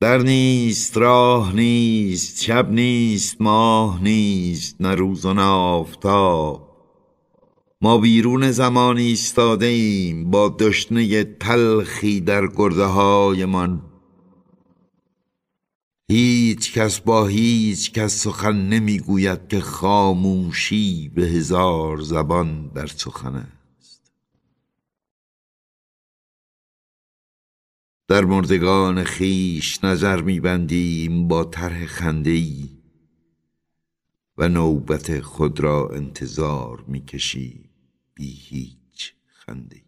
در نیست راه نیست شب نیست ماه نیست نه روز و نه آفتاب. ما بیرون زمان ایستاده ایم با دشنه تلخی در گرده هایمان هیچ کس با هیچ کس سخن نمی‌گوید که خاموشی به هزار زبان در سخن در مردگان خیش نظر میبندیم با طرح خنده و نوبت خود را انتظار می‌کشیم بی هیچ خنده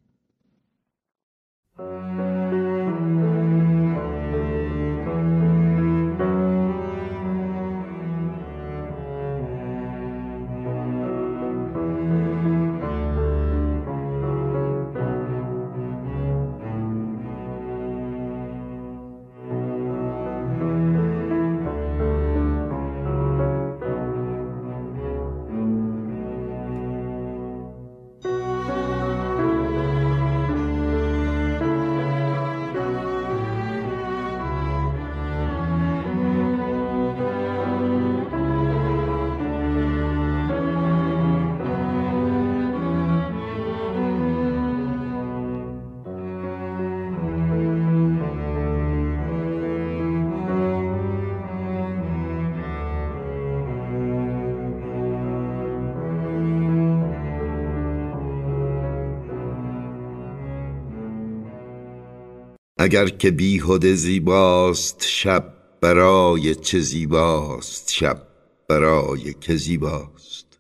اگر که بیهده زیباست شب برای چه زیباست؟ شب برای که زیباست.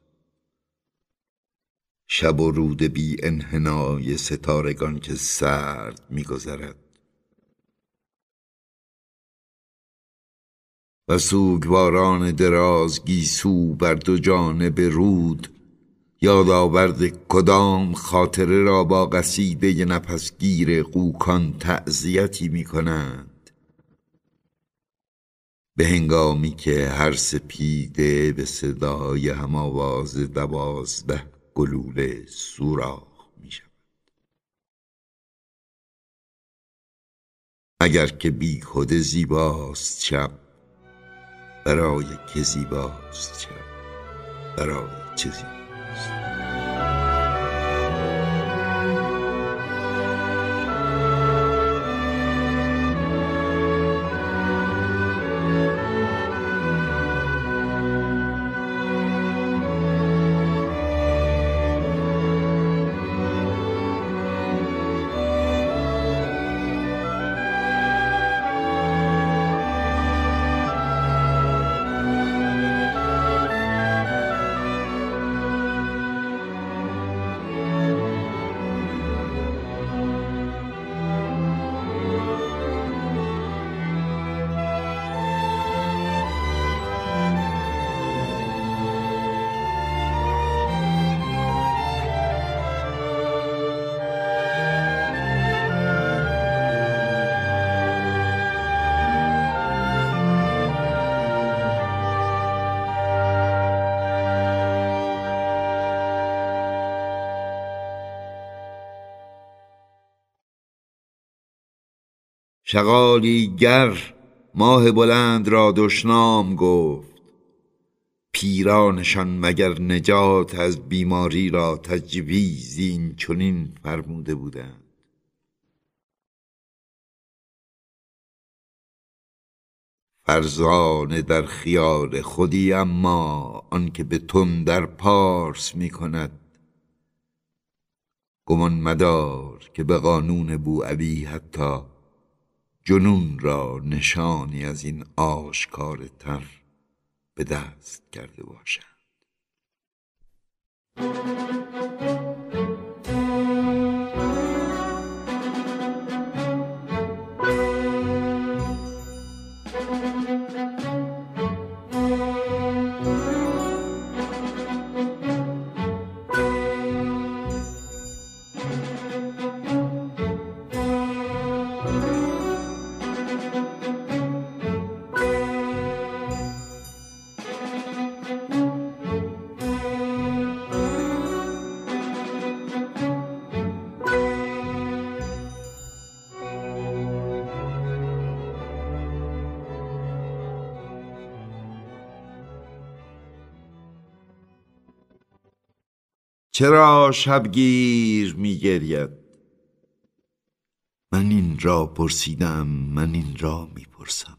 شب و رود بی انحنای ستارگان که سرد میگذرد. و سوگواران دراز گیسو بر دو جانب رود یادآورد کدام خاطره را با قصیده نفسگیر قوکان تعذیتی می کنند به هنگامی که هر سپیده به صدای هم آواز دوازده گلوله سوراخ می اگر که بیخود زیباست شب برای که زیباست شب برای چه زیباست شغالی گر ماه بلند را دشنام گفت. پیرانشان مگر نجات از بیماری را تجویز این چنین فرموده بودند. فرزانه در خیال خودی اما آنکه به تن در پارس می کند گمان مدار که به قانون بو علی حتی جنون را نشانی از این آشکار تر به دست کرده باشند. چرا شبگیر میگرید من این را پرسیدم من این را می‌پرسم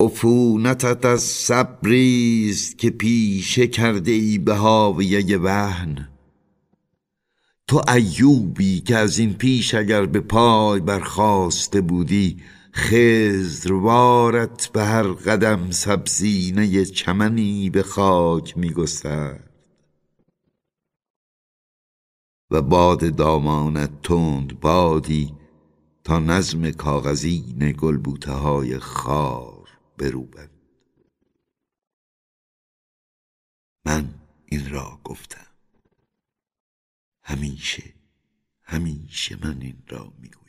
عفونتت از صبریست که پیشه کرده ای به هاویه وهن. تو ایوبی که از این پیش اگر به پای برخواسته بودی خزروارت به هر قدم سبزینه چمنی به خاک میگسترد و باد دامانت تند بادی تا نظم کاغذین گلبوته های خار بروبد من این را گفتم. همیشه همیشه من این را می‌گویم.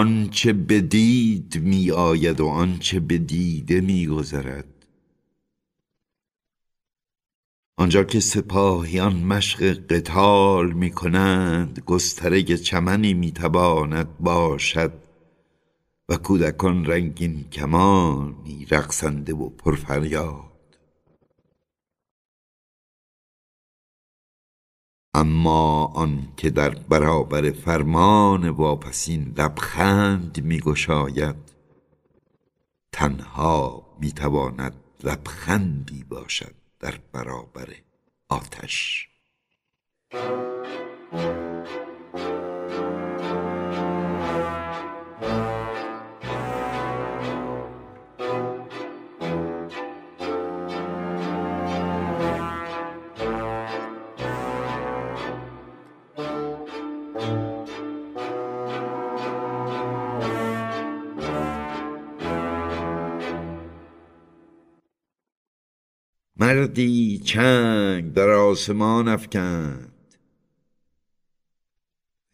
آنچه بدید می آید و آنچه به دیده می گذرد. آنجا که سپاهیان مشق قتال می کنند گستره چمنی می تواند باشد و کودکان رنگین کمانی رقصنده و پرفریاد. اما آن که در برابر فرمان واپسین لبخند میگشاید تنها می‌تواند لبخندی باشد در برابر آتش. مردی چنگ در آسمان افکند.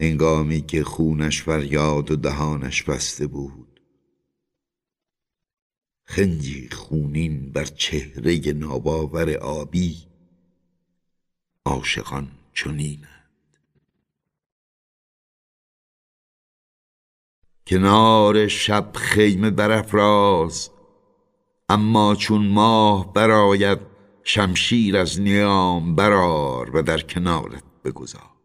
هنگامی که خونش فریاد و دهانش بسته بود خنجی خونین بر چهره ناباور آبی عاشقان چنینند. کنار شب خیمه برافراز اما چون ماه براید شمشیر از نیام برار و در کنارت بگذار.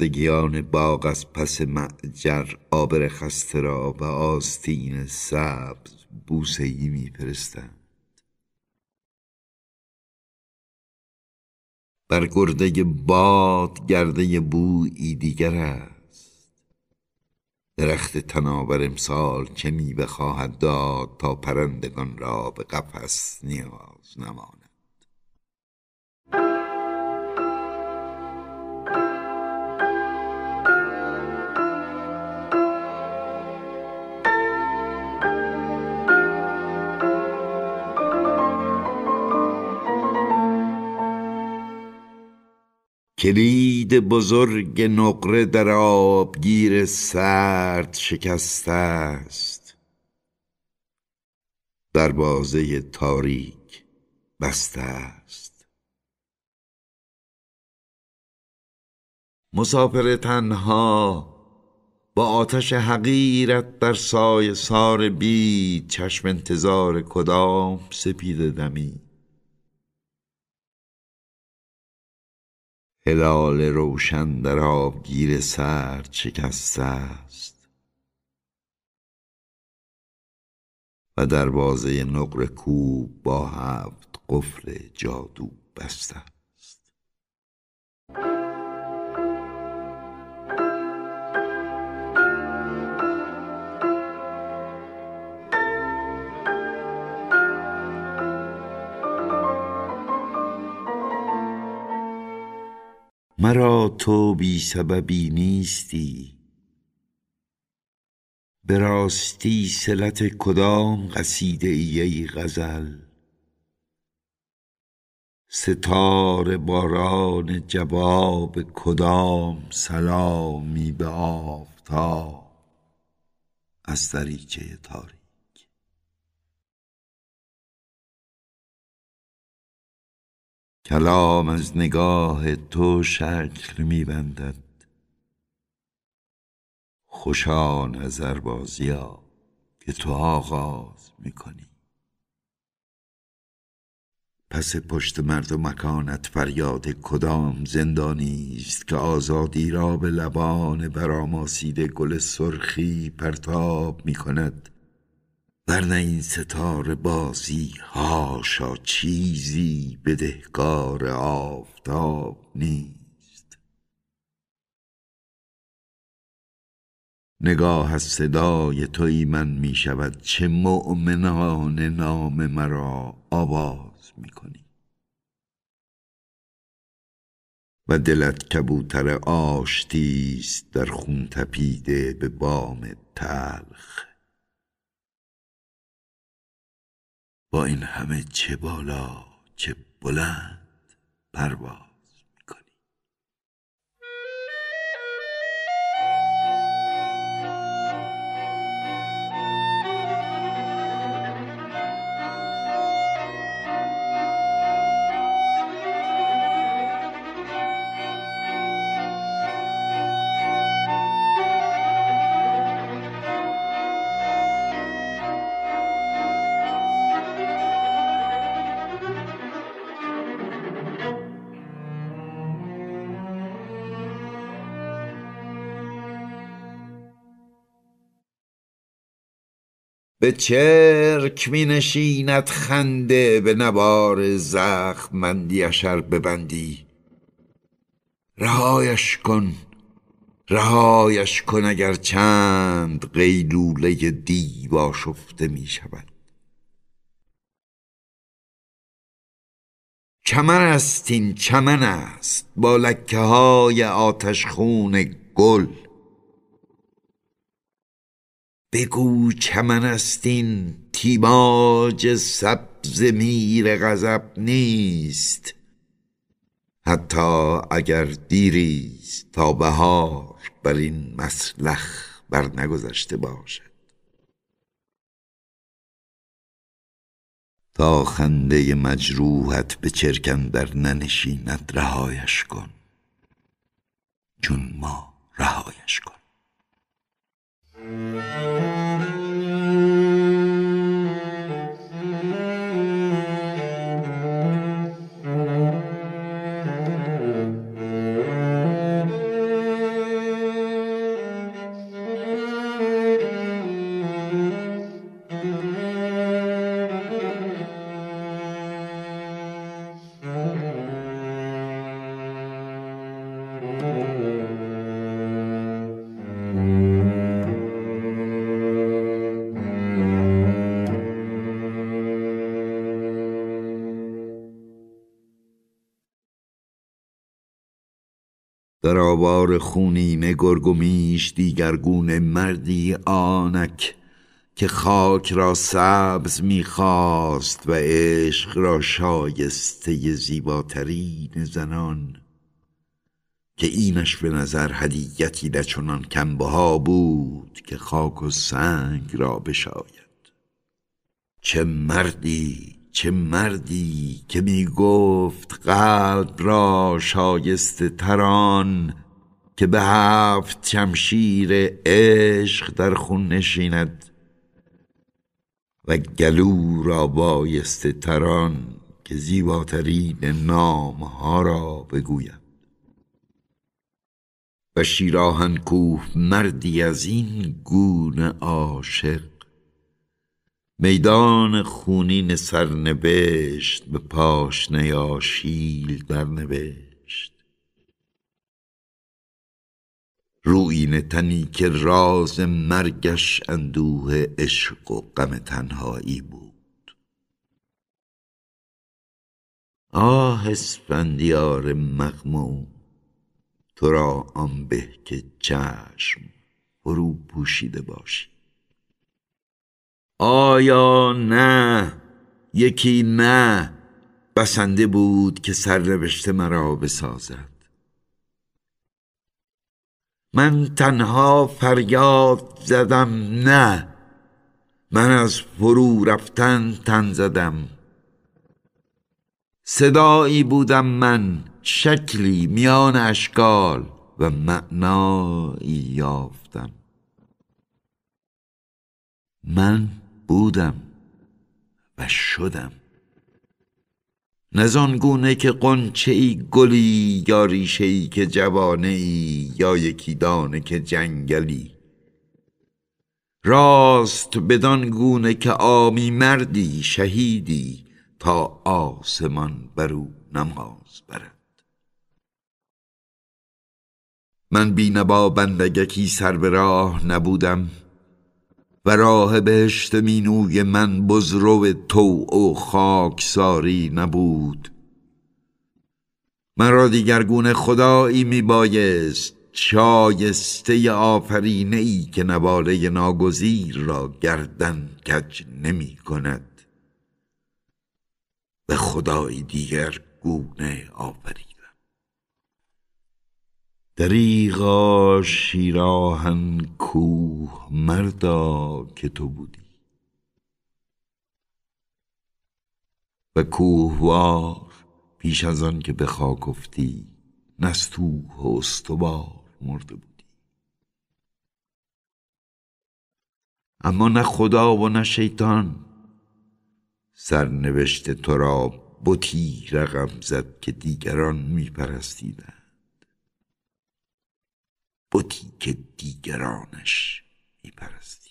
پردگیان باغ از پس معجر آبر خسته را و آستین سبز بوسه ای میفرستند. بر گرده باد گرده بویی دیگر است. درخت تناور امسال چه میوه خواهد داد تا پرندگان را به قفس نیاز نماند. کلید بزرگ نقره در آبگیر سرد شکسته است. در بازه تاریک بسته است. مسافر تنها با آتش حقیرت در سایه سار بی چشم انتظار کدام سپیده دمید هلال روشن در آبگیر سرد شکسته است. و دروازه نقر کوب با هفت قفل جادو بسته مرا تو بی سببی نیستی. به راستی صلت کدام قصیده ای غزل؟ ستاره باران جواب کدام سلامی به آفتاب؟ از دریچه تاری کلام از نگاه تو شکل میبندد. خوشا نظر بازیا که تو آغاز می‌کنی. پس پشت مرد و مکانت فریاد کدام زندانی است که آزادی را به لبان براماسیده گل سرخی پرتاب می کند ورنه این ستاره بازی هاشا چیزی بدهکار آفتاب نیست. نگاه از صدای توی من می شود چه مؤمنان نام مرا آواز می کنی و دلت کبوتر آشتیست در خون تپیده به بام تلخ. با این همه چه بالا چه بلند پرواز. به چرک می نشیند خنده به نوار زخم مندیش ار ببندی. رهایش کن رهایش کن اگر چند قیلوله دیو شفته می شود چمن است این چمن است با لکه های آتش خون گل. بگو چمن است این تیماج سبز میر غضب نیست. حتی اگر دیریست تا بهار بر این مسلخ بر نگذشته باشد. تا خنده مجروحت به چرکن در ننشیند رهایش کن. چون ما رهایش کن. در آوار خونین گرگومیش دیگرگون مردی آنک که خاک را سبز می‌خواست و عشق را شایسته زیباترین زنان. که اینش به نظر هدیتی نچنان کمبها بود که خاک و سنگ را بشاید. چه مردی چه مردی که می گفت قلب را شایسته تران که به هفت شمشیر عشق در خون نشیند و گلو را بایسته تران که زیباترین نام ها را بگوید. و شیراهن کوه مردی از این گونه عاشق میدان خونین سرنوشت به پاشنه آشیل درنوشت روین تنی که راز مرگش اندوه عشق و غم تنهایی بود. آه اسفندیار مغموم تو را آن به که چشم فرو پوشیده باشی. آیا نه؟ یکی نه. بسنده بود که سرنوشت مرا بسازد. من تنها فریاد زدم نه. من از فرو رفتن تن زدم. صدایی بودم من شکلی میان اشکال و معنایی یافتم. من بودم و شدم. نزان گونه که قنچه ای گلی یا ریشه ای که جوانه ای یا یکی دانه که جنگلی. راست بدان گونه که آمی مردی شهیدی تا آسمان بر او نماز برد. من بینبا بندگکی سر به راه نبودم. و راه بهشت مینوی من بزرو تو و خاکساری نبود. مرا دیگرگونه خدایی میبایست شایسته آفرینه ای که نواره ناگزیر را گردن کج نمی کند به خدایی دیگر گونه آفرین. دریغا شیراهن کوه مردا که تو بودی. و کوهوار پیش از آن که به خاک افتی نستوه و استوار مرده بودی. اما نه خدا و نه شیطان سرنوشت تو را بتی رقم زد که دیگران میپرستیدند. بتی که دیگرانش میپرستیدند.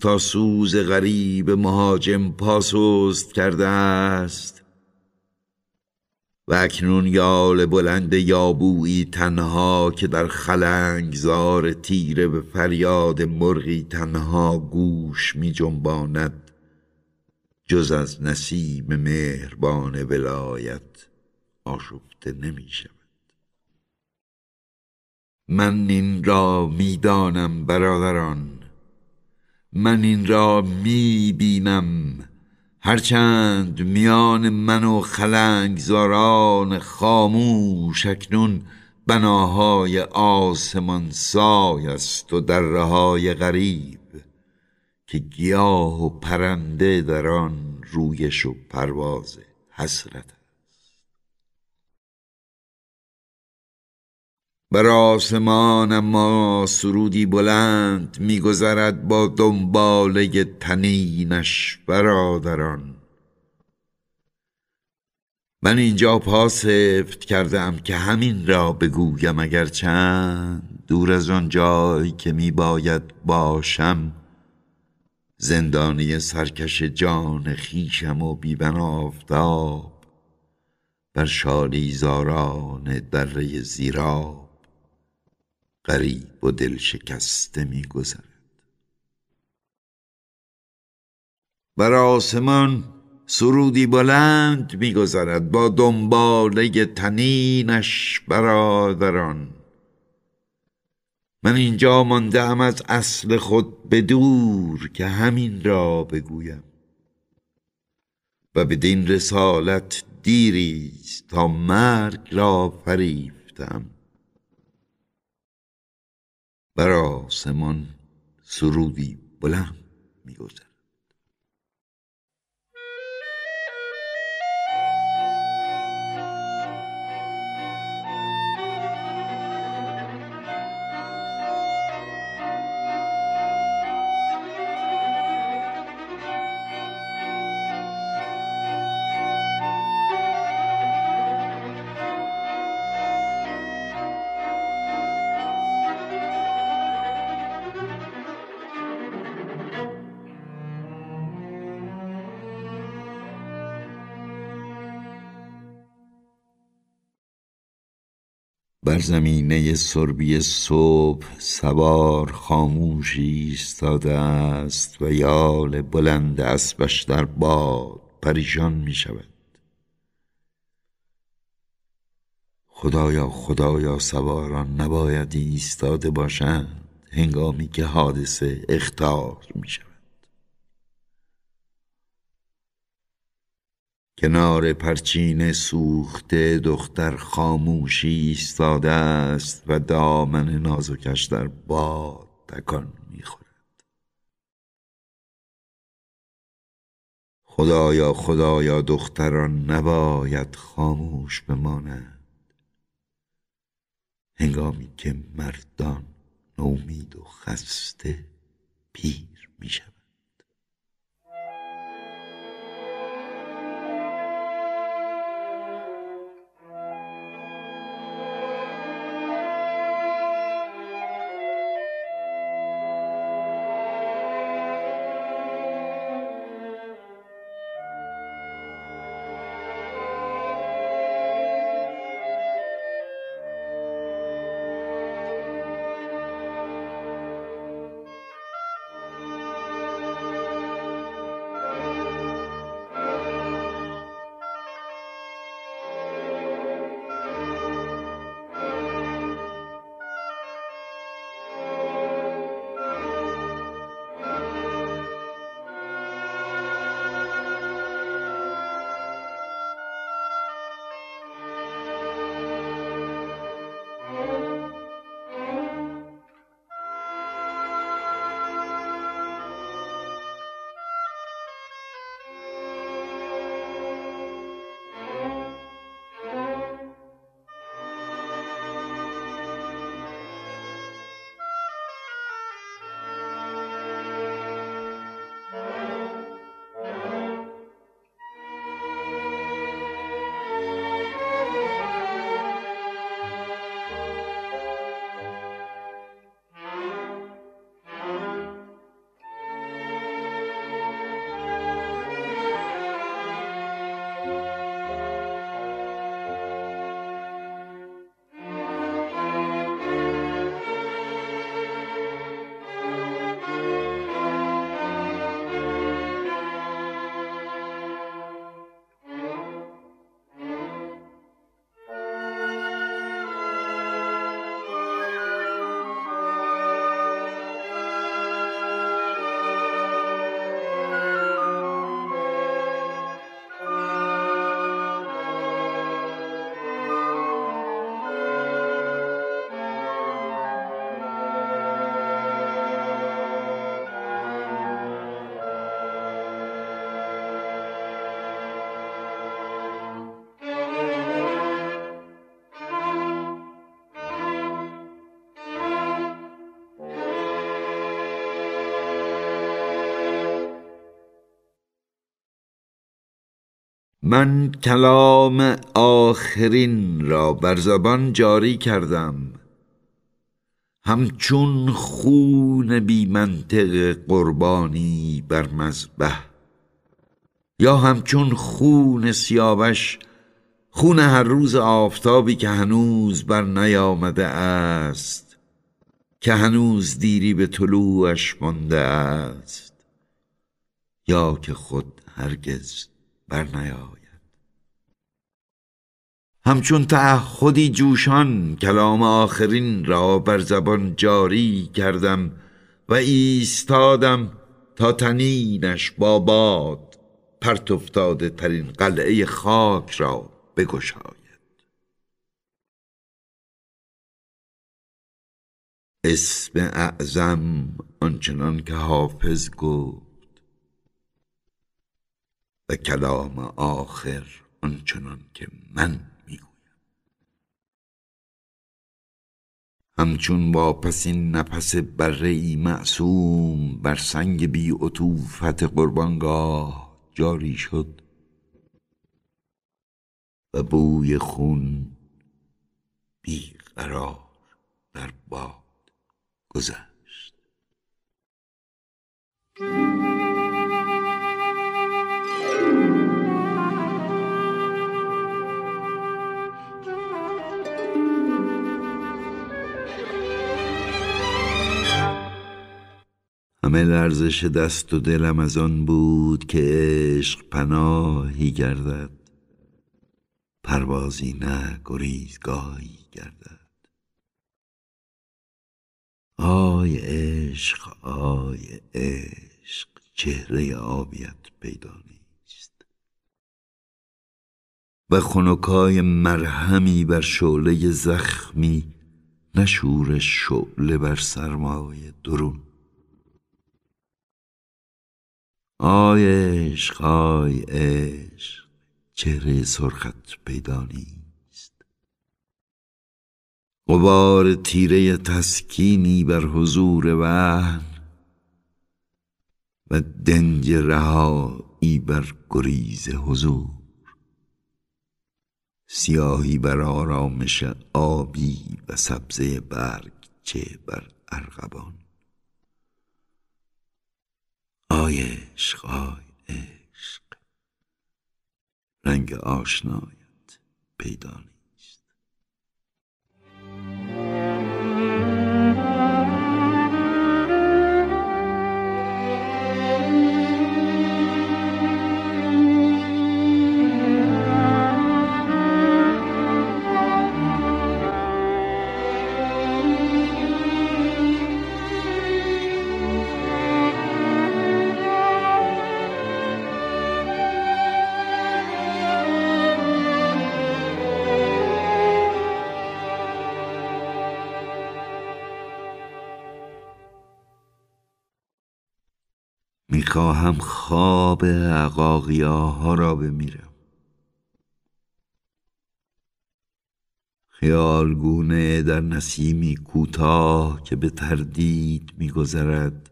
تا سوز غریب مهاجم پاسوست کرده است. و اکنون یال بلند یابویی تنها که در خلنگ زار تیره به فریاد مرغی تنها گوش می جنباند جز از نسیم مهربان ولایت آشفته نمی شود. من این را می‌دانم برادران. من این را می بینم هرچند میان من و خلنگزاران خاموش اکنون بناهای آسمان سای است و درهای غریب که گیاه و پرنده در آن رویش و پرواز حسرت بر آسمان اما سرودی بلند میگذرد با دنباله تنینش برادران. من اینجا پا سفت کردم که همین را بگویم اگر چند. دور از آن جایی که می باید باشم زندانی سرکش جان خیشم و بیبن آفتاب بر شالی زاران دره زیراب. غریب و دل شکسته می گذرد. بر آسمان سرودی بلند میگذرد با دنباله تنینش برادران. من اینجا مانده ام از اصل خود به که همین را بگویم. و بدین رسالت دیریست تا مرگ را فریفتم. بر آسمان سرودی بلند میگذرد. بر زمینه سربی صبح سوار خاموشی ایستاده است و یال بلند اسبش در باد پریشان می شود. خدایا خدایا سواران نباید ایستاده باشند. هنگامی که حادثه اختار می شود. کنار پرچین سوخته دختر خاموشی ایستاده است و دامن نازکش در باد تکان می‌خورد. خدایا خدایا دختران نباید خاموش بمانند. هنگامی که مردان نومید و خسته پیر می‌شوند. من کلام آخرین را بر زبان جاری کردم. همچون خون بی منطق قربانی بر مذبح. یا همچون خون سیاوش خون هر روز آفتابی که هنوز بر نیامده است که هنوز دیری به طلوعش مانده است. یا که خود هرگز بر نیاید. همچون تعهدی جوشان کلام آخرین را بر زبان جاری کردم و ایستادم تا تنینش با باد پرت افتاده ترین قلعه خاک را بگشاید. اسم اعظم آنچنان که حافظ گفت و کلام آخر آنچنان که من همچون واپسین نفس بره ای معصوم بر سنگ بی عطوفت قربانگاه جاری شد و بوی خون بی قرار در باد گذشت. همه لرزش دست و دلم از آن بود که عشق پناهی گردد. پروازی نه گریزگاهی گردد. آی عشق آی عشق چهره آبیت پیدا نیست. و خنکای مرهمی بر شعله زخمی نشور شعله بر سرمایه درون. آی عشق آی عشق چهره سرخت پیدا نیست. غبار تیره تسکینی بر حضور وحن و دنج رهایی بر گریز حضور. سیاهی بر آرامش آبی و سبزه برگ چه بر ارغبان آی عشق آی عشق. رنگ آشنایت پیدا نیست. می‌خواهم خواب عقاقیاها را بمیرم. خیالگونه در نسیمی کوتاه که به تردید میگذرد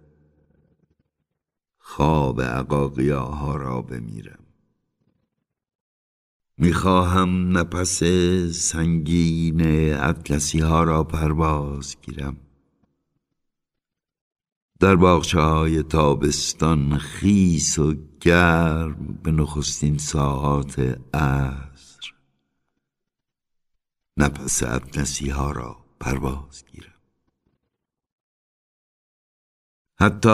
خواب عقاقیاها را بمیرم. می‌خواهم نفس سنگین اطلسی ها را پرواز گیرم. در باغچه های تابستان خیس و گرم به نخستین ساعات عصر. نفس اطلسی ها را پرواز گیرم. حتی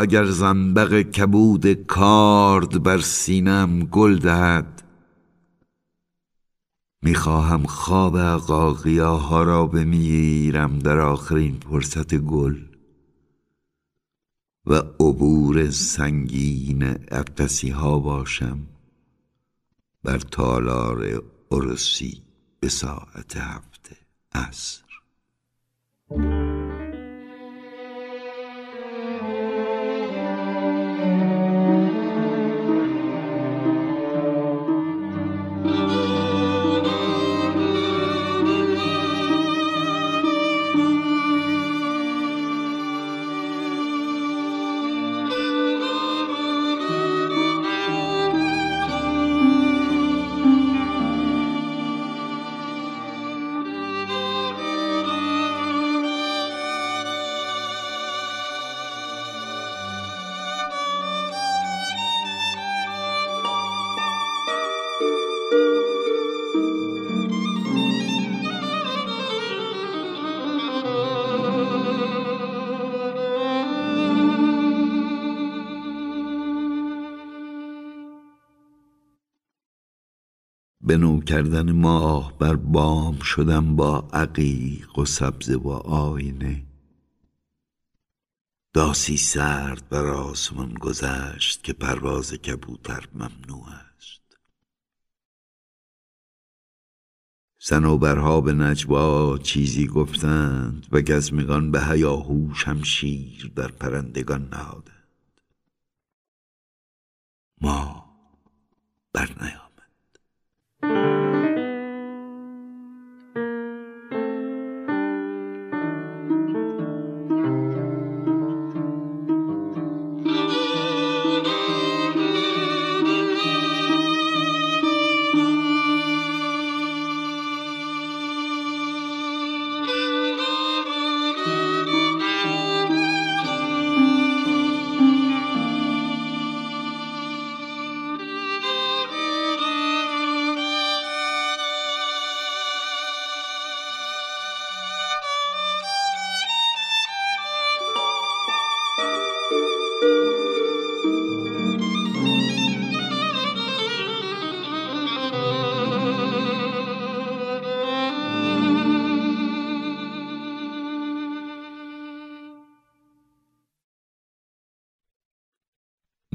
اگر زنبق کبود کارد بر سینم گل دهد می‌خواهم خواب عقاقیاها را بمیرم در آخرین فرصت گل. و عبور سنگین اقتسی ها باشم بر تالار ارسی به ساعت هفته عصر. کردن ماه بر بام شدم با عقیق و سبزه و آینه. داسی سرد بر آسمان گذشت که پرواز کبوتر ممنوع است. سنوبرها به نجوا چیزی گفتند و گزمگان به هیاهو شمشیر در پرندگان نهادند. ما برنیام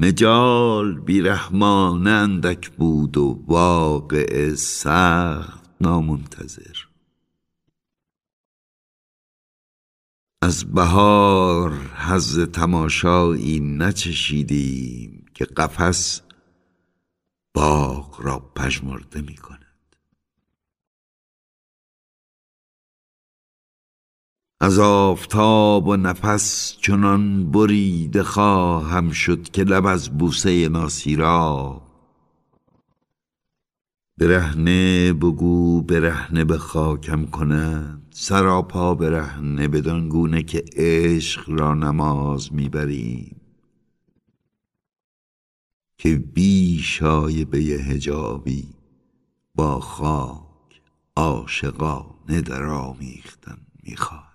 مجال بیرحمانه اندک بود و واقع سخت نامنتظر. از بهار حز تماشایی نچشیدیم که قفس باغ را پژمرده می از آفتاب و نفس چنان بریده خواهم شد که لب از بوسه ناسیرا برهنه بگو برهنه به خاکم کنند سراپا برهنه بدان گونه که عشق را نماز می‌بریم. که بی شایبه هجابی با خاک عاشقانه در آمیختن می‌خواد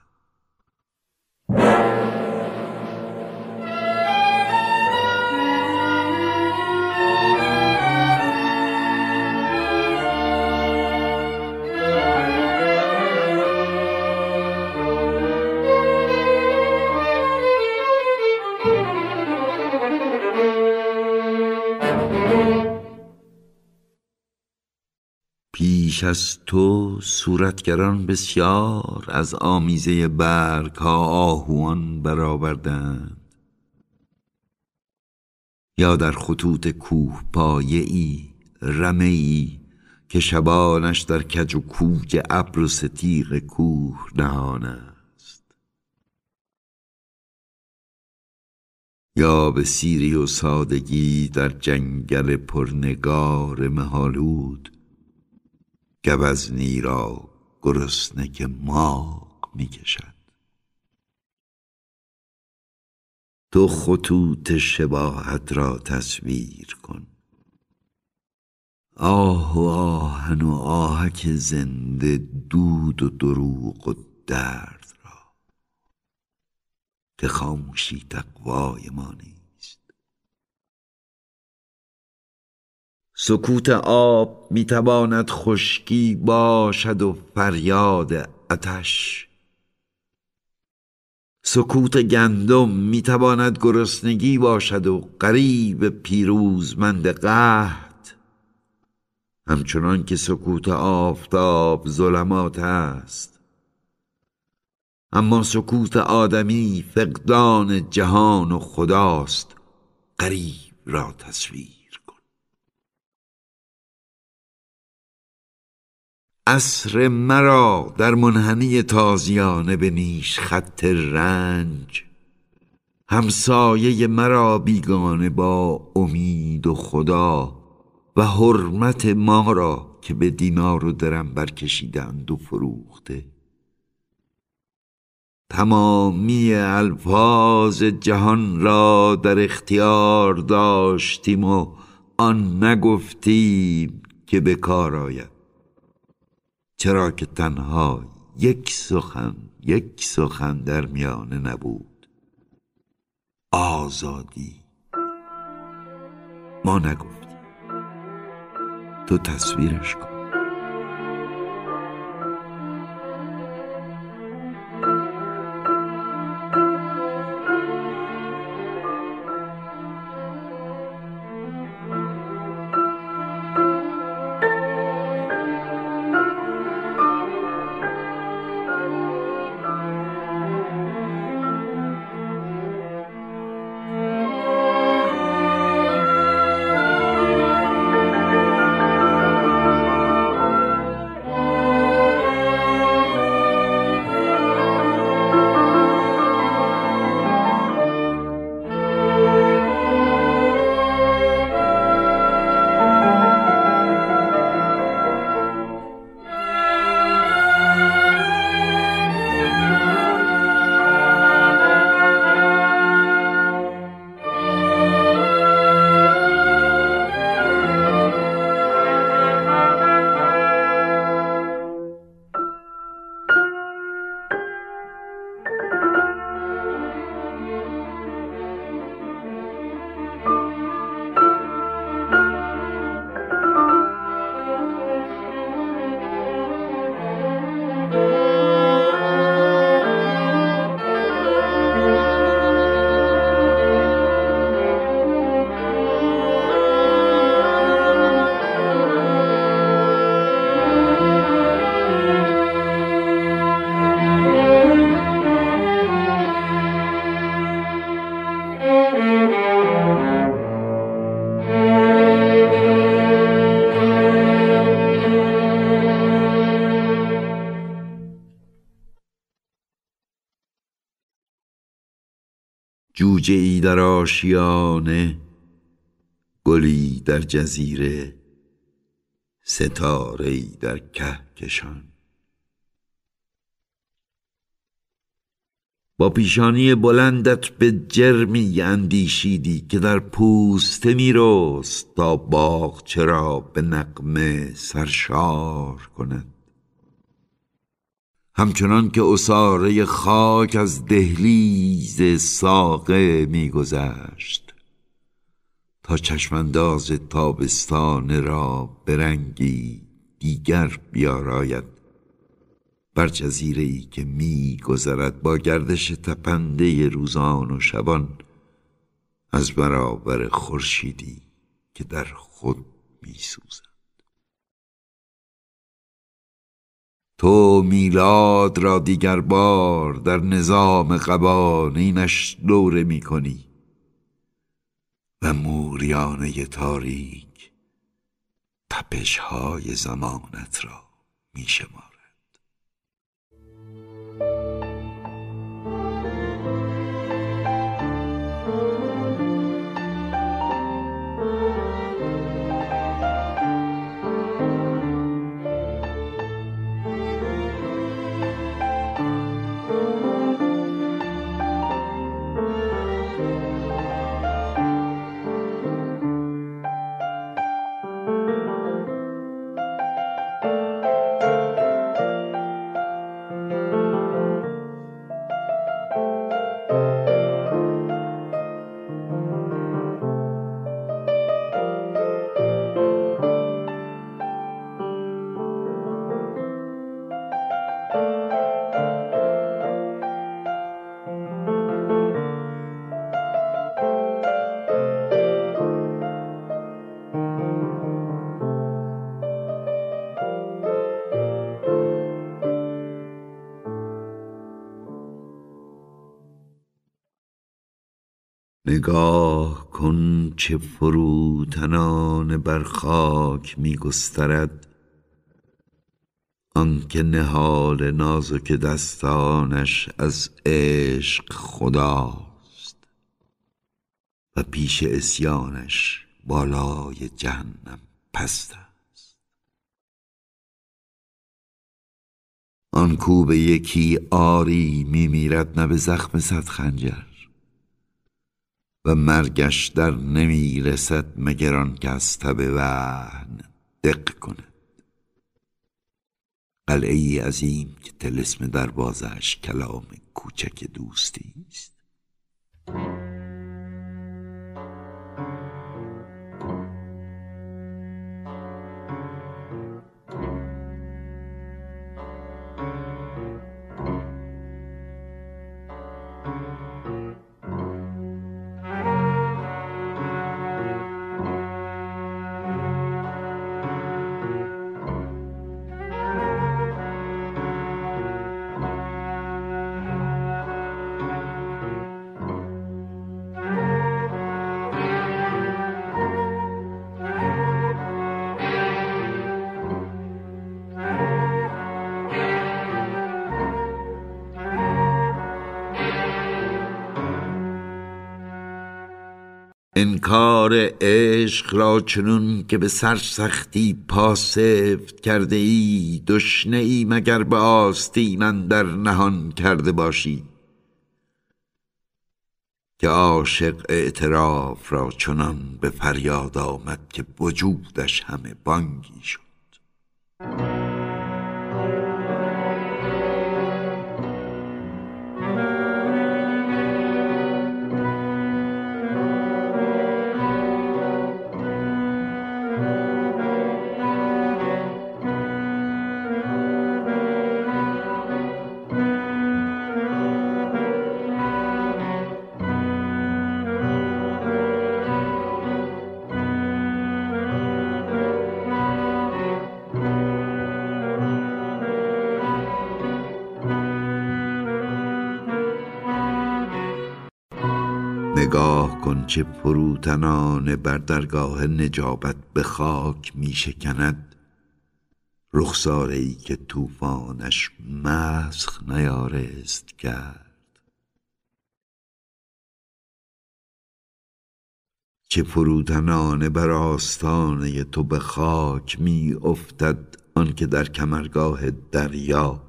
پیش از تو صورتگران بسیار از آمیزه برگ ها آهوان برآوردند. یا در خطوط کوه پایه ای رمه ای که شبانش در کج و کوج ابر و ستیغ کوه نهان است. یا به سیری و سادگی در جنگل پرنگار مهالود گوزنی را گرسنه که ماغ می کشد تو خطوط شباهت را تصویر کن. آه و آهن و آهک زنده دود و دروغ و درد را. که خاموشی تقوای ما سکوت آب می‌تواند خشکی باشد و فریاد آتش. سکوت گندم می‌تواند گرسنگی باشد و قریب پیروزمند قحط. همچنان که سکوت آفتاب ظلمات است. اما سکوت آدمی فقدان جهان و خداست. قریب را تصویر. عصر مرا در منحنی تازیانه به نیش خط رنج. همسایه مرا بیگانه با امید و خدا و حرمت ما را که به دینار و درم برکشیدند و فروخته. تمامی الفاظ جهان را در اختیار داشتیم و آن نگفتیم که به کار آید. چرا که تنها یک سخن یک سخن در میانه نبود. آزادی. ما نگفتیم. تو تصویرش کن. در آشیانه گلی در جزیره ستاره در کهکشان. با پیشانی بلندت به جرمی اندیشیدی که در پوسته می رست تا باغ چرا به نقمه سرشار کند. همچنان که اساره خاک از دهلیز ساقه میگذشت. تا چشمانداز تابستان را برنگی دیگر بیاراید. بر جزیره ای که میگذرد با گردش تپنده روزان و شبان از برابر خورشیدی که در خود میسوزد. تو میلاد را دیگر بار در نظام قوانینش دوره می کنی و موریانه تاریک تپش های زمانت را می نگاه کن چه فروتنان بر خاک می گسترد آنکه نهال نازک دستانش از عشق خداست و پیش اسیانش بالای جهنم پست است. آن کو به یکی آری می میرد نه به زخم صد خنجر و مرگش در نمی رسد مگر آن که از تب وهن دق کند. قلعه عظیم که تلسم دروازش کلام کوچک دوستی است. انکار عشق را چنون که به سرسختی پاسفت کرده ای دشنه ای مگر به آستین در نهان کرده باشی؟ که عاشق اعتراف را چنان به فریاد آمد که وجودش همه بانگی شد. نگاه کن چه فروتنان بر درگاه نجابت به خاک می شکند رخساره ای که طوفانش مسخ نیارست کرد. چه فروتنانه بر آستانه تو به خاک می افتد آنکه در کمرگاه دریا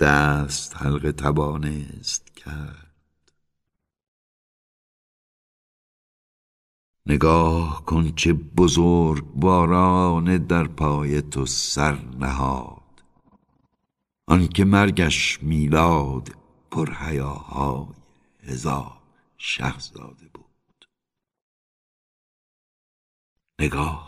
دست حلقه توانست کرد. نگاه کن چه بزرگ باران در پای تو سر نهاد. آنکه مرگش میلاد پر حیاهای هزار شهزاده بود. نگاه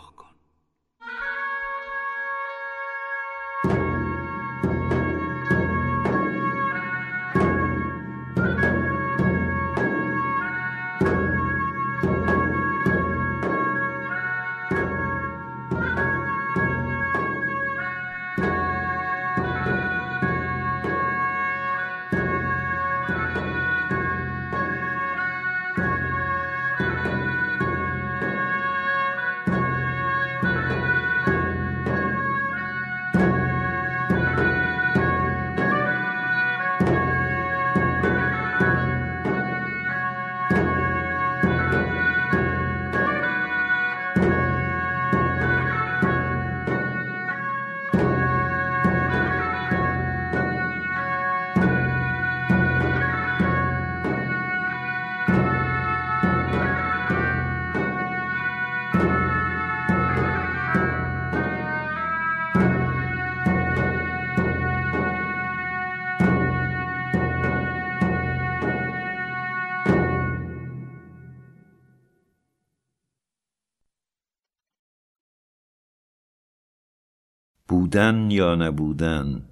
بودن یا نبودن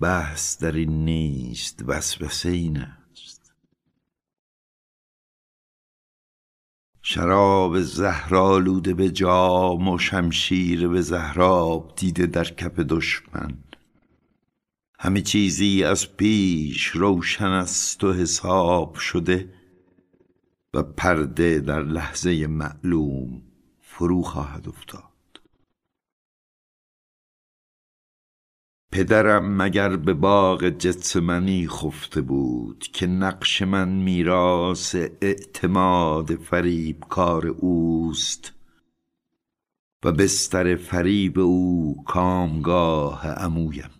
بحث در این نیست وسوسه این است. شراب زهرالوده به جام و شمشیر به زهراب دیده در کف دشمن. همه چیزی از پیش روشن است و حساب شده و پرده در لحظه معلوم فرو خواهد افتاد. پدرم مگر به باغ جتسمنی خفته بود که نقش من میراث اعتماد فریب کار اوست و بستر فریب او کامگاه عمویم.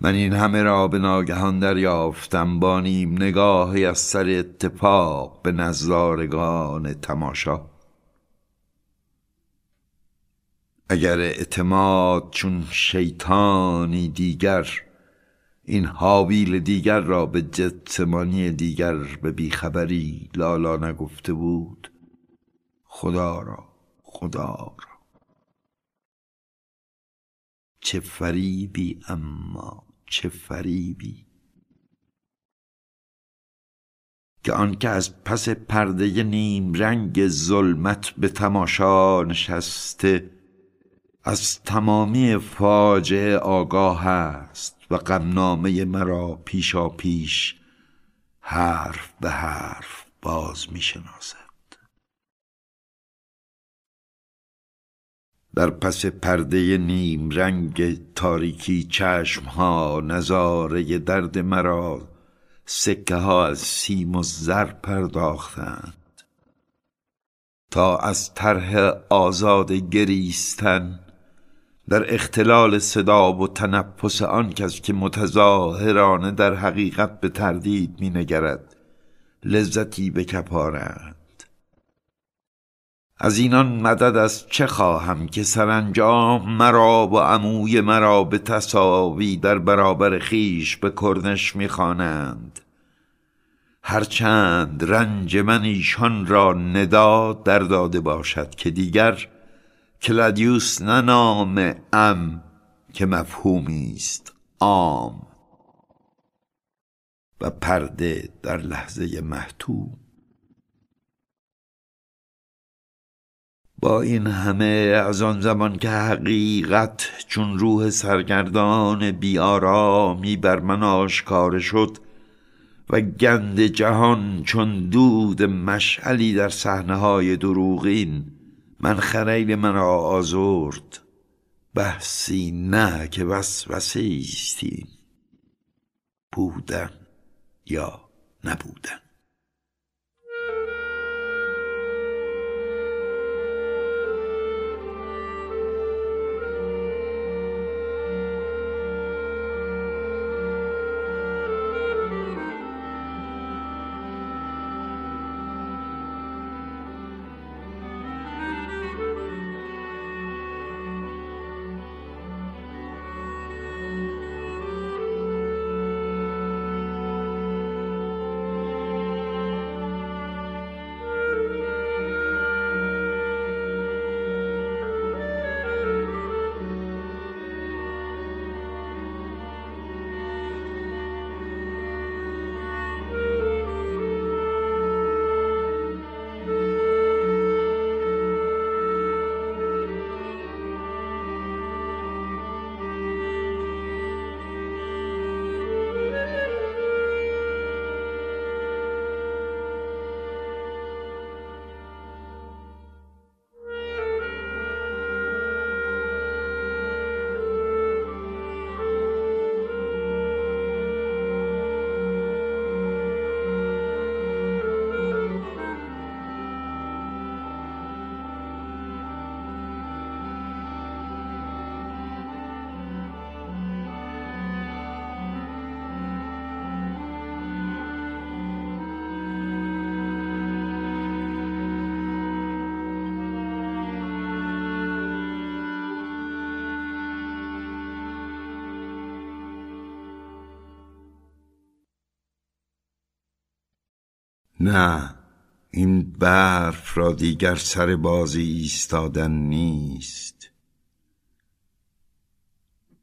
من این همه را به ناگهان دریافتم با نیم نگاهی از سر اتفاق به نظارگان تماشا. اگر اعتماد چون شیطانی دیگر این حاویل دیگر را به جتمانی دیگر به بیخبری لالا نگفته بود. خدا را خدا را. چه فریبی اما چه فریبی. که آنکه از پس پرده نیم رنگ ظلمت به تماشا نشسته از تمامی فاجعه آگاه است و غمنامه مرا پیشا پیش حرف به حرف باز می شناسد در پس پرده نیم رنگ تاریکی چشم ها نظاره درد مرا سکه ها از سیم و زر پرداختند. تا از طرح آزاد گریستن در اختلال صدا و تنفس آن کس که متظاهرانه در حقیقت به تردید می نگرد لذتی بکپارند. از اینان مدد از چه خواهم که سرانجام مرا و عموی مرا به تصاوی در برابر خیش به کرنش می‌خوانند هرچند رنج من ایشان را ندا در داده باشد که دیگر کلادیوس نه نام ام که مفهومی است عام. و پرده در لحظه محتوم. با این همه از آن زمان که حقیقت چون روح سرگردان بیارامی بر من آشکار شد و گند جهان چون دود مشعلی در صحنه های دروغین من خریل من را آزرد. بحثی نه که وسوسه ایستیم. بودن یا نبودن نه این برف را دیگر سر بازی ایستادن نیست.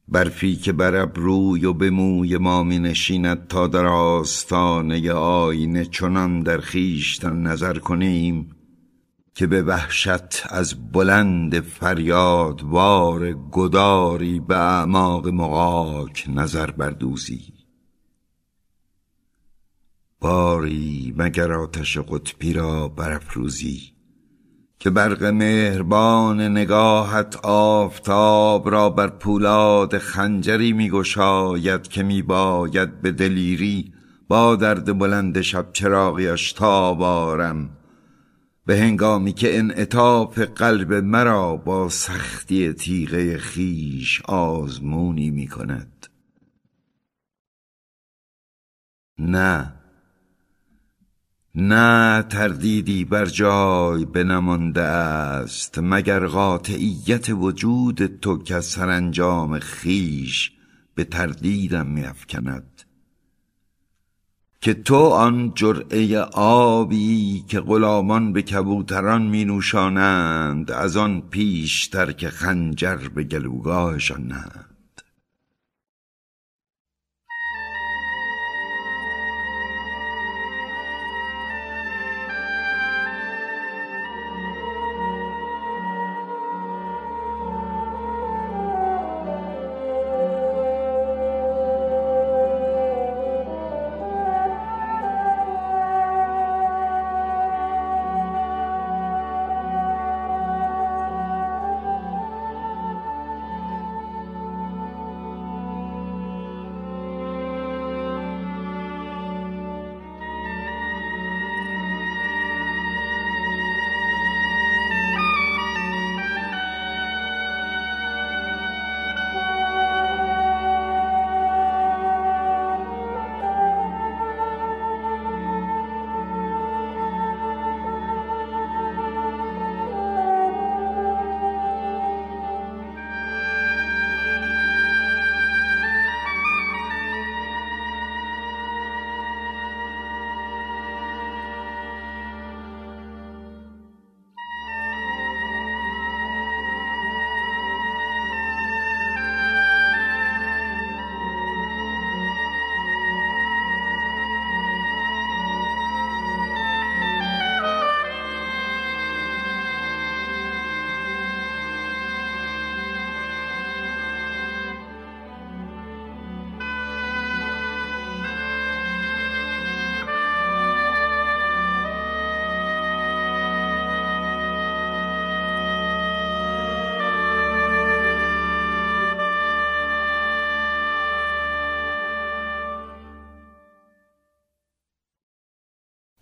برفی که بر ابروی و به موی ما می نشیند تا در آستانه آینه چنان در خویشتن نظر کنیم که به وحشت از بلند فریادوار گداری به اعماق مغاک نظر بردوزی باری مگر آتش قطبی را برافروزی که برق مهربان نگاهت آفتاب را بر پولاد خنجری میگشاید که میباید به دلیری با درد بلند شب چراغیش تابارم به هنگامی که انعطاف قلب مرا با سختی تیغه خیش آزمونی می کند نه نه تردیدی بر جای بنمانده است مگر قاطعیت وجود تو که سرانجام خیش به تردیدم میافکند؟ که تو آن جرعه آبی که غلامان به کبوتران می نوشانند از آن پیشتر که خنجر به گلوگاهشان نهند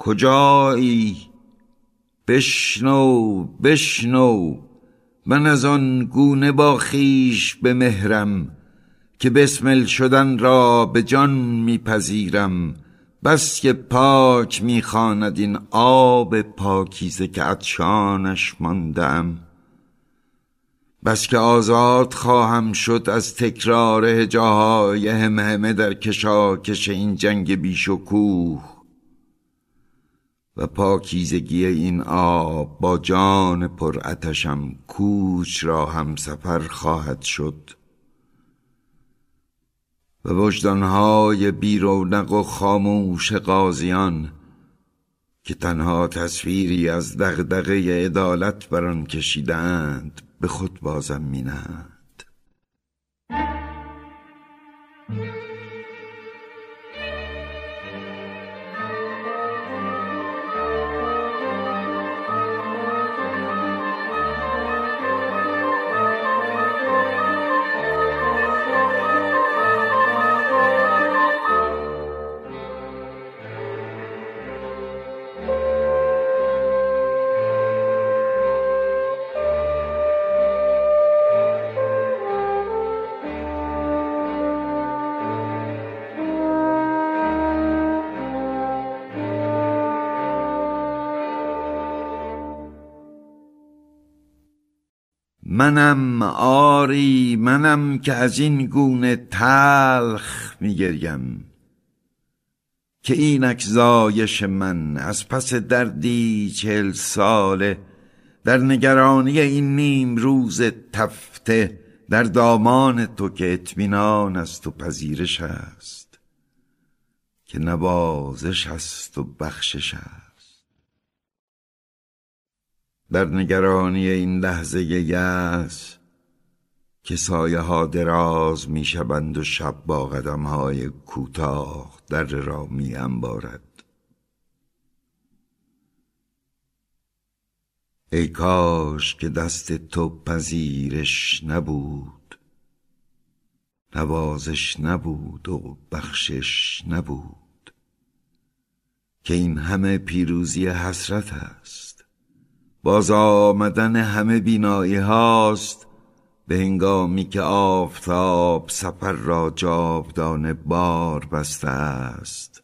کجایی؟ بشنو بشنو من از آن گونه با خیش به مهرم که بسمل شدن را به جان میپذیرم. بس که پاک می‌خواند این آب پاکیزه که عطشانش ماندم. بس که آزاد خواهم شد از تکرار هجاهای همهمه در کشاکش این جنگ بیشکوه و پاکیزگی این آب با جان پرعتشم کوچ را هم سفر خواهد شد. و وجدانهای بیرونق و خاموش قاضیان که تنها تصویری از دغدغه عدالت بر آن کشیدند به خود بازم مینند منم آری منم که از این گونه تلخ میگریم. که اینک زایش من از پس دردی چل ساله در نگرانی این نیم روز تفته در دامان تو که اطمینان است و پذیرش است. که نوازش است و بخشش است. در نگرانی این لحظه یأس که سایه ها دراز می شوند و شب با قدم های کوتاه در را می انبارد. ای کاش که دست تو پذیرش نبود نوازش نبود و بخشش نبود که این همه پیروزی حسرت است. باز آمدن همه بینایی هاست به هنگامی که آفتاب سفر را جاودانه بار بسته است.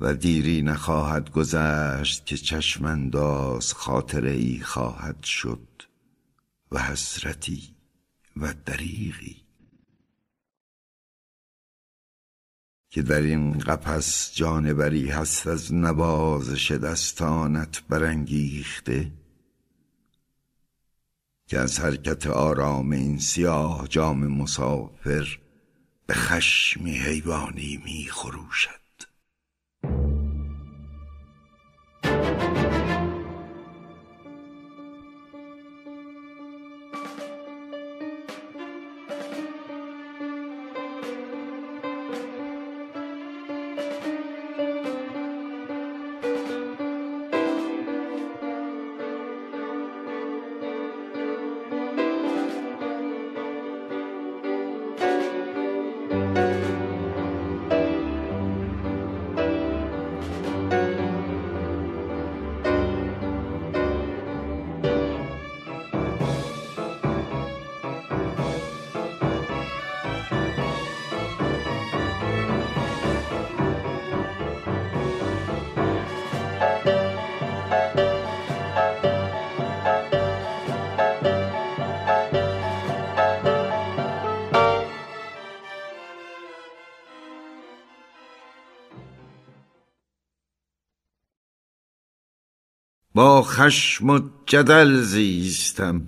و دیری نخواهد گذشت که چشم انداز خاطره ای خواهد شد و حسرتی و دریغی. که در این قفس جانوری هست از نوازش دستانت برانگیخته که از حرکت آرام این سیاه جام مسافر به خشمی حیوانی می خروشد. خشم و جدل زیستم.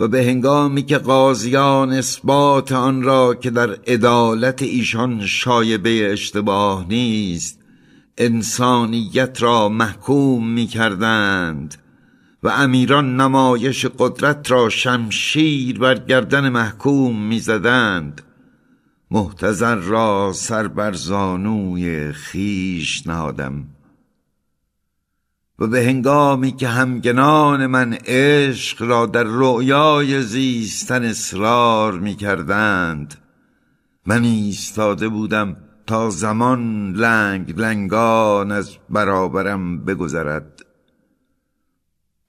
و به هنگامی که قاضیان اثبات آن را که در عدالت ایشان شایبه اشتباه نیست انسانیت را محکوم می کردند و امیران نمایش قدرت را شمشیر بر گردن محکوم می زدند محتضر را سر بر زانوی خیش نهادم. و به هنگامی که همگنان من عشق را در رؤیای زیستن اصرار می کردند من ایستاده بودم تا زمان لنگ لنگان از برابرم بگذرد.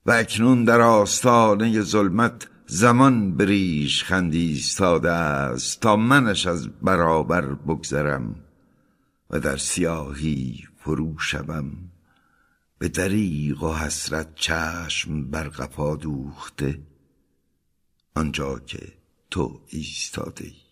و اکنون در آستانه ظلمت زمان بریش خندی ایستاده است تا منش از برابر بگذرم و در سیاهی فرو شوم. به دریغ و حسرت چشم بر قفا دوخته آنجا که تو ایستاده ای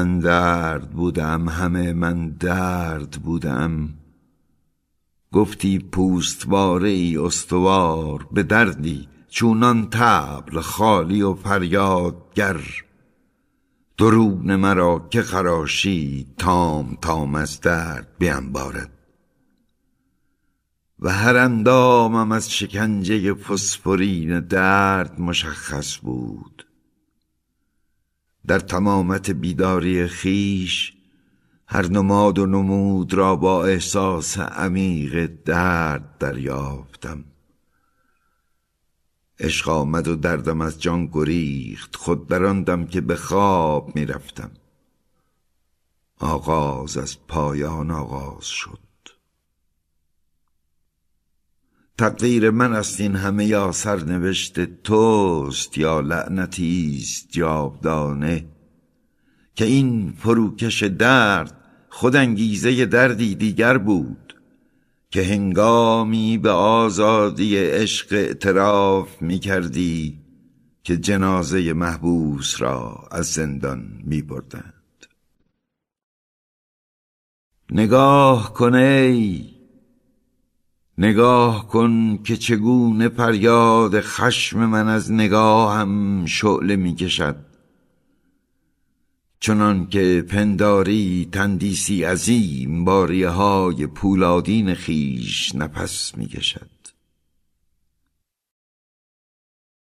من درد بودم همه من درد بودم. گفتی پوستواره ای استوار به دردی چونان تبل خالی و فریادگر. درون مرا که خراشی تام تام از درد بارد و هر اندامم از شکنجه فسفرین درد مشخص بود. در تمامت بیداری خیش هر نماد و نمود را با احساس عمیق درد دریافتم. عشق آمد و دردم از جان گریخت خود براندم که به خواب می‌رفتم. آغاز از پایان آغاز شد. تقدیر من است این همه یا سرنوشت توست یا لعنتی است جاودانه. که این فروکش درد خود انگیزه دردی دیگر بود که هنگامی به آزادی عشق اعتراف می کردی که جنازه محبوس را از زندان می بردند. نگاه کنی نگاه کن که چگونه فریاد خشم من از نگاهم شعله می کشد چنان که پنداری تندیسی عظیم باریه های پولادین خیش نفس می کشد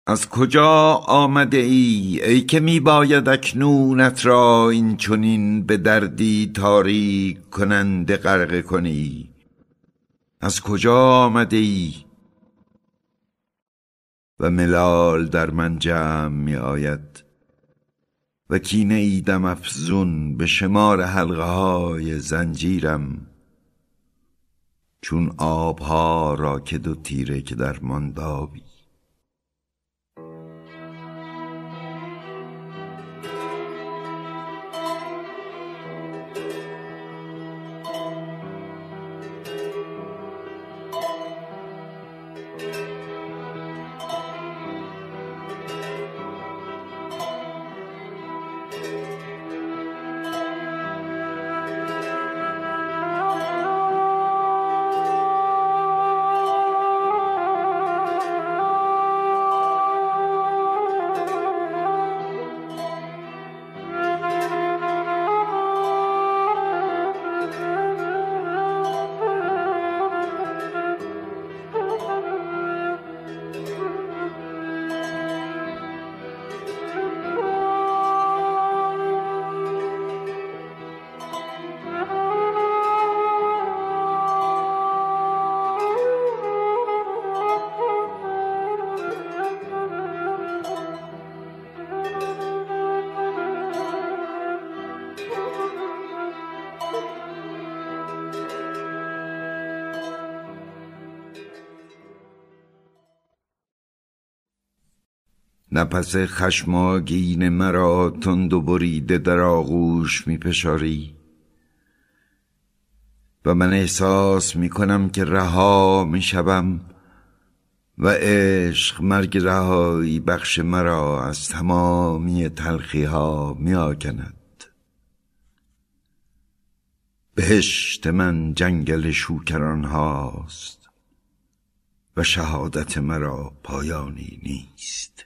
از کجا آمده ای؟ ای که می باید اکنونت را این چنین به دردی تاریک کننده غرقه کنی. از کجا آمده ای و ملال در من جمع می آید و کینه ایدم افزون به شمار حلقه های زنجیرم چون آبها را که دو تیره که در ماندابی. نفس خشماگین مرا تند و بریده در آغوش می پشاری و من احساس می کنم که رها می شوم و عشق مرگ رهایی بخش مرا از تمامی تلخی ها می آکند بهشت من جنگل شوکران هاست و شهادت مرا پایانی نیست.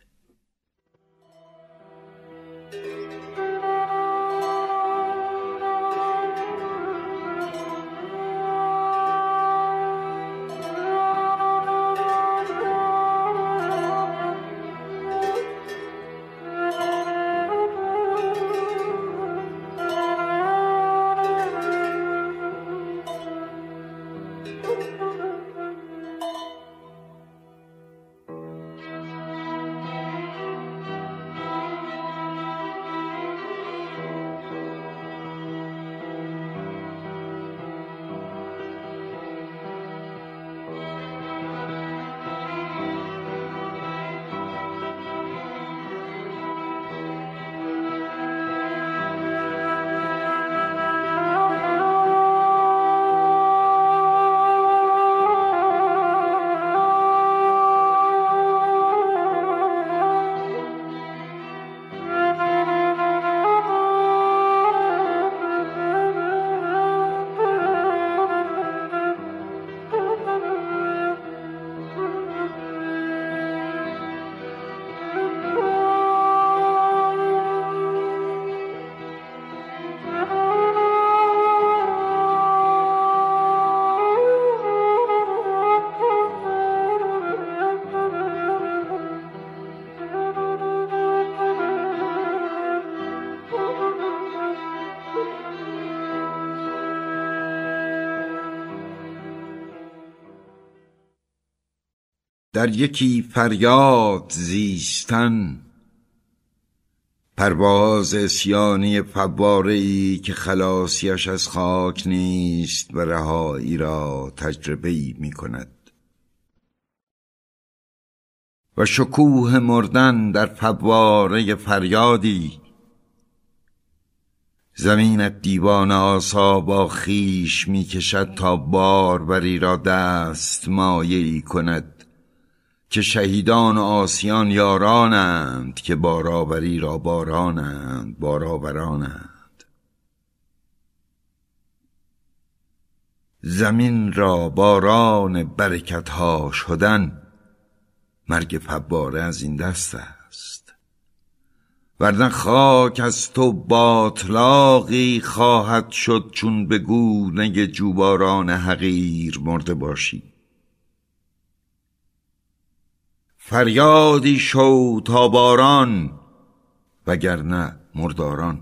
در یکی فریاد زیستن. پرواز اسیانی فواره ای که خلاصیش از خاک نیست و رهایی را تجربه ای می کند و شکوه مردن در فواره فریادی. زمینت دیوان آسا با خیش می کشد تا باری را دست مایه ای کند. که شهیدان آسیان یارانند که بارآوری را بارانند بارآورانند زمین را باران برکت ها شدن مرگ فباره از این دست است. ورنه خاک از تو باطلاقی خواهد شد چون به گونه جوباران حقیر مرده باشی. فریادی شو تا باران وگرنه مرداران.